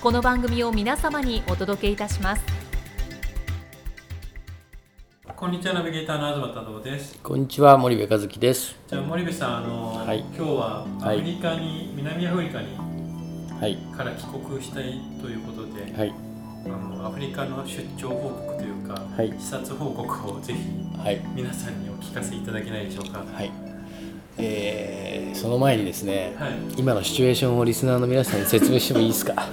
この番組を皆様にお届けいたします。こんにちはナビゲーターの東太郎です。こんにちは森部和樹です。じゃあ森部さんあの、はい。今日はアフリカに、南アフリカにはい。から帰国したいということで、はい。あのアフリカの出張報告というか、はい。視察報告をぜひはい。皆さんにお聞かせいただけないでしょうか。はい。えー、その前にですねはい。今のシチュエーションをリスナーの皆さんに説明してもいいですか？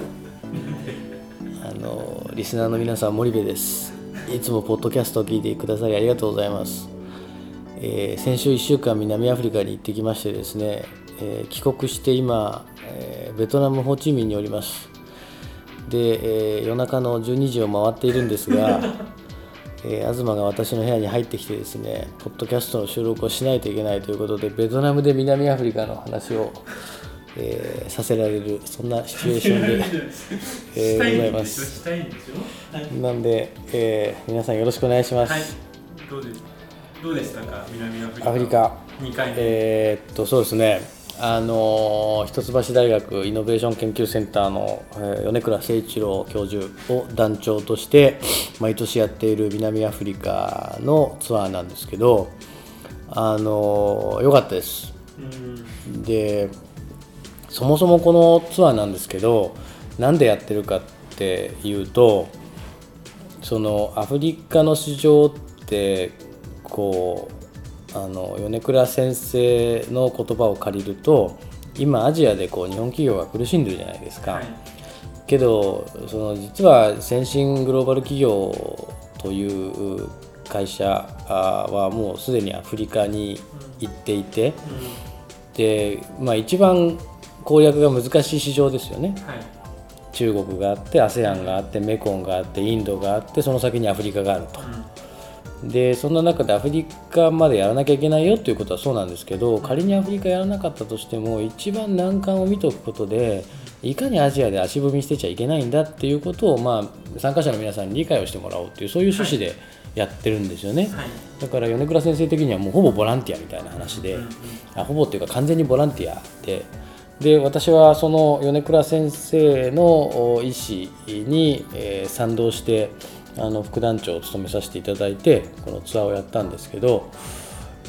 リスナーの皆さん森部です。いつもポッドキャストを聞いてくださりありがとうございます、えー先週1週間南アフリカに行ってきましてですね、えー帰国して今、えーベトナムホーチミンにおります。で、えー夜中の12時を回っているんですが、えー東が私の部屋に入ってきてですねポッドキャストの収録をしないといけないということでベトナムで南アフリカの話を、えーさせられるそんなシチュエーションで えーございます。なんで、えー皆さんよろしくお願いします、はい、どうですどうでしたか？南アフリカ。アフリカ。2回目、えーっとそうですね。あのー一橋大学イノベーション研究センターの、えー米倉誠一郎教授を団長として毎年やっている南アフリカのツアーなんですけどあのー良かったです。うん。でそもそもこのツアーなんですけどなんでやってるかっていうとそのアフリカの市場ってこうあの米倉先生の言葉を借りると今アジアでこう日本企業が苦しんでるじゃないですか。はい。けどその実は先進グローバル企業という会社あはもうすでにアフリカに行っていて、で、まあ、一番攻略が難しい市場ですよね。うんはい。中国があって ASEAN があってメコンがあってインドがあってその先にアフリカがあると。でそんな中でアフリカまでやらなきゃいけないよということはそうなんですけど仮にアフリカやらなかったとしても一番難関を見ておくことでいかにアジアで足踏みしてちゃいけないんだっていうことを、まあ、参加者の皆さんに理解をしてもらおうというそういう趣旨でやってるんですよね、はい。だから米倉先生的にはもうほぼボランティアみたいな話で、うんうん。あほぼっていうか完全にボランティアでで私はその米倉先生のお意思に、えー賛同してあの副団長を務めさせていただいてこのツアーをやったんですけど、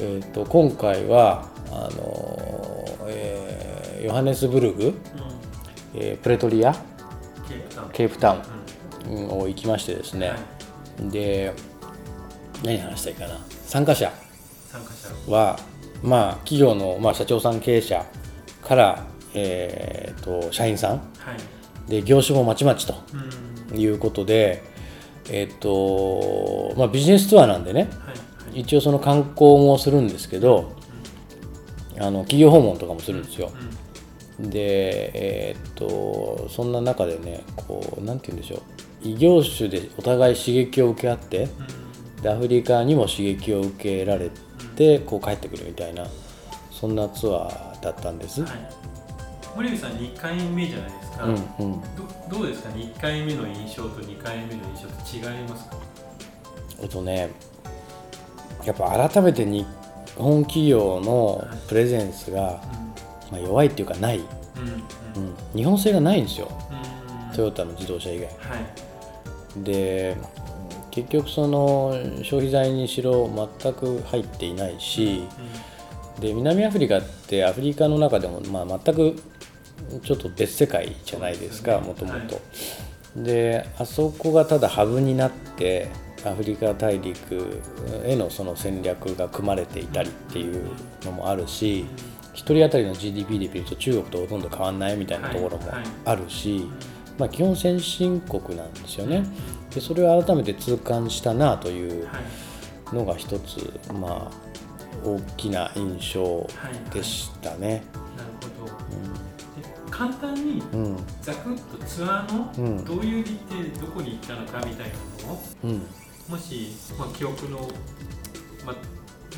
えー、と今回はあの、えーヨハネスブルグ、うん。えープレトリアケープタウン。を行きましてですね、はい。で何話したらいいかな。参加者参加者。は、まあ、企業の、まあ、社長さん経営者から、えー、と社員さん。はい。で業種もまちまちとうん。いうことで、えーとまあ、ビジネスツアーなんでね。はい一応その観光もするんですけどあの企業訪問とかもするんですよ。で、えーっとそんな中でねこうなんて言うんでしょう。異業種でお互い刺激を受け合ってでアフリカにも刺激を受けられてこう帰ってくるみたいなそんなツアーだったんです。はい森口さん2回目じゃないですか、うんうん、どどうですか？1回目の印象と2回目の印象と違いますか？えっとねやっぱ改めて日本企業のプレゼンスが、まあ、弱いっていうかない、うんうん。うん、日本製がないんですよ。うん。トヨタの自動車以外。はい。で結局その消費財にしろ全く入っていないしで南アフリカってアフリカの中でも、まあ、全くちょっと別世界じゃないですかもともと。であそこがただハブになってアフリカ大陸へのその戦略が組まれていたりっていうのもあるし1人当たりの GDP で見ると中国とほとんど変わんないみたいなところもあるし、まあ、基本先進国なんですよね。でそれを改めて痛感したなというのが一つまあ大きな印象でしたね。なるほど、で簡単にうん。ざくっとツアーうん。のどういう日程でどこに行ったのかみたいなのをうん。もし、まあ、記憶の,、ま、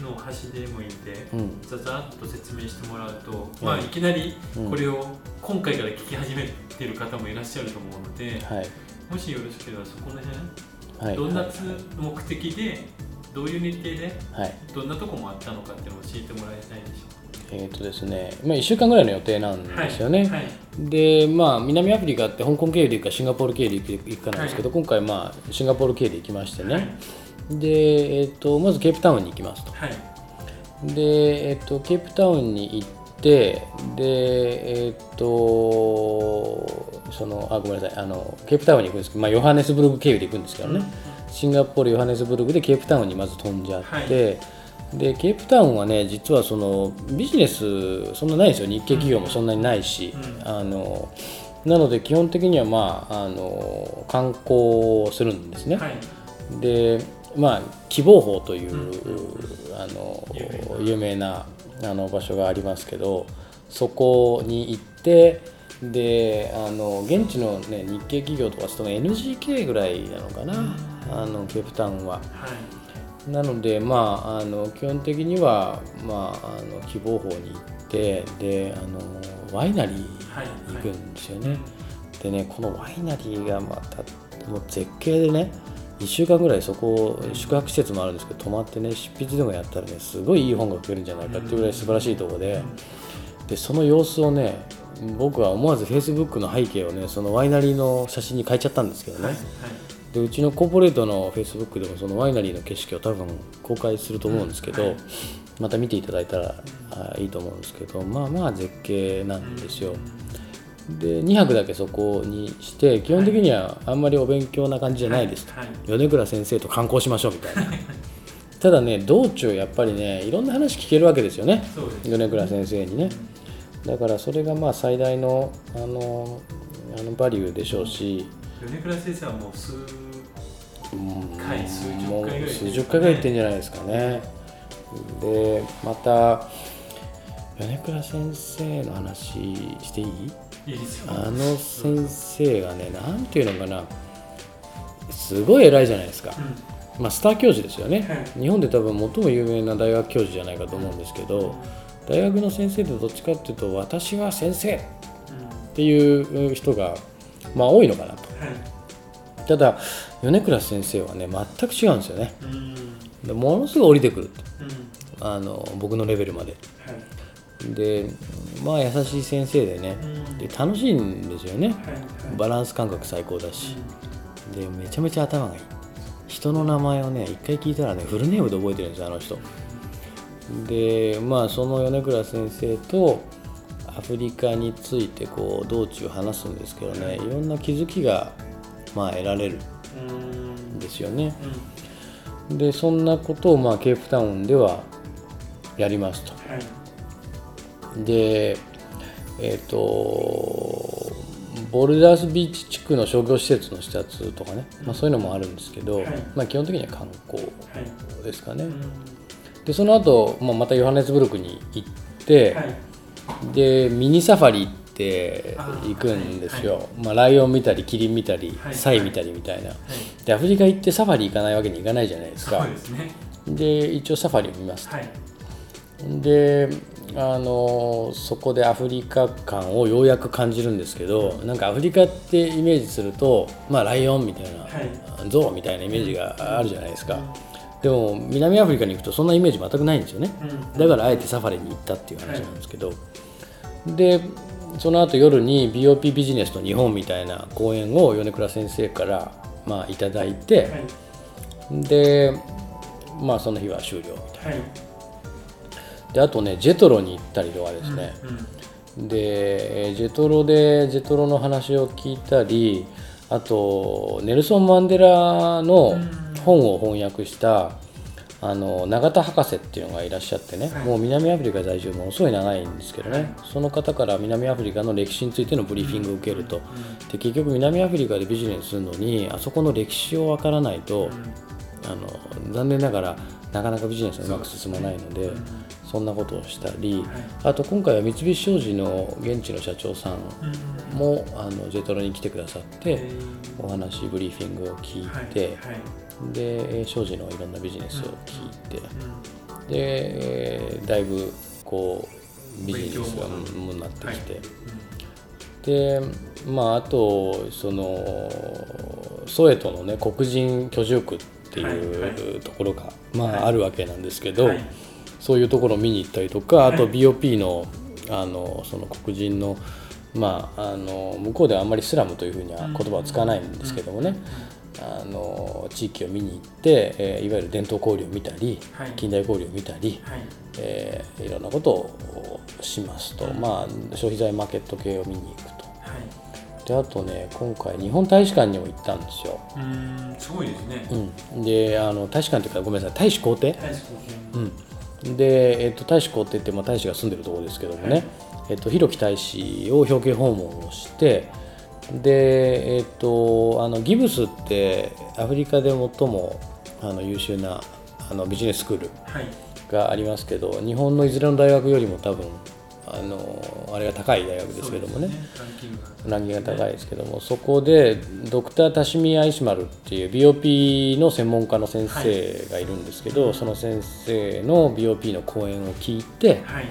の端でもいいんで、うん。ざざっと説明してもらうと、うん。まあ、いきなりうん。これを今回から聞き始めてる方もいらっしゃると思うので、はい。もしよろしければそこの辺、はい。どんなつ目的でどういう日程ではい。どんなとこもあったのかっていうのを教えてもらえないでしょえーとですね。まあ、1週間ぐらいの予定なんうか。ですよね、はい。でまあ南アフリカって香港経由で行くかシンガポール経由で行くかなんですけど、今回まあシンガポール経由で行きましてね、はい。で、えー、とまずケープタウンに行きますと。はい。で、えー、とケープタウンに行ってでえっ、とそのあごめんなさい。あのケープタウンに行くんですけど、まあ、ヨハネスブルグ経由で行くんですけどね、シンガポールヨハネスブルグでケープタウンにまず飛んじゃって、でケープタウンはね実はそのビジネスそんなないですよ。日系企業もそんなにないし、うん。あのなので基本的にはまああの観光するんですね、はい。でまあ希望峰という、うあの有有名なあの場所がありますけどそこに行ってであの現地の、ね、日系企業とか勤め NGK ぐらいなのかな、あのケープタウンは。はい。なので、まあ、あの基本的には、まあ、あの希望峰に行ってであのワイナリー行くんですよね。でねこのワイナリーがまたもう絶景でね1週間ぐらいそこ宿泊施設もあるんですけど泊まってね執筆でもやったらねすごいいい本が書けるんじゃないかっていうぐらい素晴らしいところででその様子をね僕は思わずフェイスブックの背景をねそのワイナリーの写真に変えちゃったんですけどね、はいでうちのコーポレートのフェイスブックでもそのワイナリーの景色を多分公開すると思うんですけど、はい。また見ていただいたらあいいと思うんですけどまあまあ絶景なんですよ。で2泊だけそこにして基本的にはあんまりお勉強な感じじゃないですと、はい米倉先生と観光しましょうみたいな。ただね道中やっぱりねいろんな話聞けるわけですよね。そうです米倉先生にねだからそれがまあ最大のあのあのバリューでしょうし、米倉先生はもう数うん回数十回ぐらい数十回ぐらい行ってんじゃないですかね。でまた米倉先生の話していい？いいですよ。あの先生がねなんていうのかな。すごい偉いじゃないですか、うまあ、スター教授ですよね、はい。日本で多分最も有名な大学教授じゃないかと思うんですけど大学の先生ってどっちかっていうと私は先生っていう人がまあ多いのかなと。はい。ただ米倉先生はね全く違うんですよね。うん。でものすごい降りてくる。うん。あの僕のレベルまで。はい。でまあ優しい先生でねうん。で楽しいんですよね。はいはい。バランス感覚最高だし。でめちゃめちゃ頭がいい。人の名前をね一回聞いたらねフルネームで覚えてるんですよあの人でまあその米倉先生とアフリカについてこう道中話すんですけどねいろんな気づきがまあ得られるうん。んですよね。うん。でそんなことをまあケープタウンではやりますと。はい。でえっ、とボルダースビーチ地区の商業施設の視察とかね、まあ、そういうのもあるんですけど、はい。まあ、基本的には観光はい。ですかね、うんでその後、まあまたヨハネスブルクに行って、はい。でミニサファリって行くんですよ、まあ、ライオン見たりキリン見たり、はい。サイ見たりみたいな。はい。でアフリカ行ってサファリ行かないわけにいかないじゃないですか。ですね。で一応サファリを見ますはい。であのそこでアフリカ感をようやく感じるんですけどなんかアフリカってイメージすると、まあ、ライオンみたいな、はゾウみたいなイメージがあるじゃないですか、でも南アフリカに行くとそんなイメージ全くないんですよね。うん。だからあえてサファリに行ったっていう話なんですけど、でその後夜に BOP ビジネスの日本みたいな講演を米倉先生からまあいただいて、はい。でまあその日は終了みたいな。はい。であとねジェトロに行ったりとかですね、うんでえージェトロでジェトロの話を聞いたりあとネルソン・マンデラの本を翻訳したあの永田博士っていうのがいらっしゃってね、はい。もう南アフリカ在住ものすごい長いんですけどね、その方から南アフリカの歴史についてのブリーフィングを受けると、で結局南アフリカでビジネスするのにあそこの歴史をわからないと、あの残念ながらなかなかビジネスがうまく進まないのでそんなことをしたり、あと今回は三菱商事の現地の社長さんもあのジェトロに来てくださってお話ブリーフィングを聞いて、でえー商事のいろんなビジネスを聞いて、で、えーだいぶこうビジネスが勉もうなってきて、でまああとそのソエトのね黒人居住区ってはいい。うところが、まああるわけなんですけど、はい。そういうところを見に行ったりとかあとはい BOP のあのその黒人のまあ、あの向こうではあんまりスラムというふうには言葉を使わないんですけどもね、あの地域を見に行って、えーいわゆる伝統交流を見たり、はい。近代交流を見たり、はい。えーいろんなことをしますと、まあ、消費財マーケット系を見に行くと。はい。であとね今回日本大使館にも行ったんですよ。うーんすごいですね。うん、であの大使館というかごめんなさい大使公邸、大使うん、で、えっと大使公邸って、まあ、大使が住んでるところですけどもね、えっと広木大使を表敬訪問をしてで、えっとあのギブスってアフリカで最もあの優秀なあのビジネススクールはい。がありますけど日本のいずれの大学よりも多分あのあれが高い大学ですけどもね。そうですランキングが。高いですけどもそこでドクタータシミ・アイシマルっていう BOP の専門家の先生がいるんですけど、その先生の BOP の講演を聞いてはい。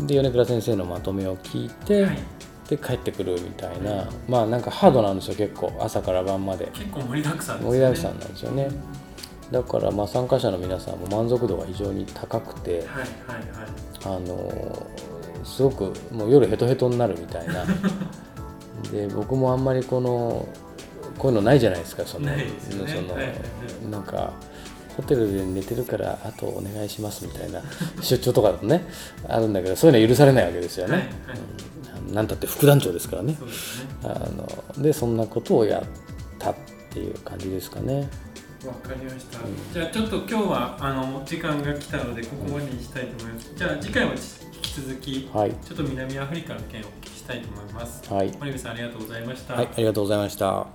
で米倉先生のまとめを聞いて、はいで帰ってくるみたいな。まあなんかハードなんですよ結構朝から晩まで。結構盛りだくさんね。盛りだくさんなんですよね。だからまあ参加者の皆さんも満足度が非常に高くてはいはいはい。あのすごくもう夜ヘトヘトになるみたいな。で僕もあんまりこのこういうのないじゃないですかそのね。そのはい。はいなんかホテルで寝てるからあとお願いしますみたいな出張とかだとねあるんだけどそういうのは許されないわけですよね、はいはいうんなんたって副団長ですからね。ね。あのでそんなことをやったっていう感じですかね。わかりました、じゃあちょっと今日はあの時間が来たのでここまでにしたいと思います。じゃあ次回は引き続きはい。ちょっと南アフリカの件をお聞きしたいと思います。はい、森部さんありがとうございました、はい、ありがとうございました。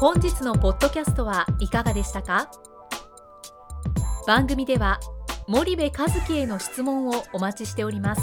本日のポッドキャストはいかがでしたか？番組では森部和樹への質問をお待ちしております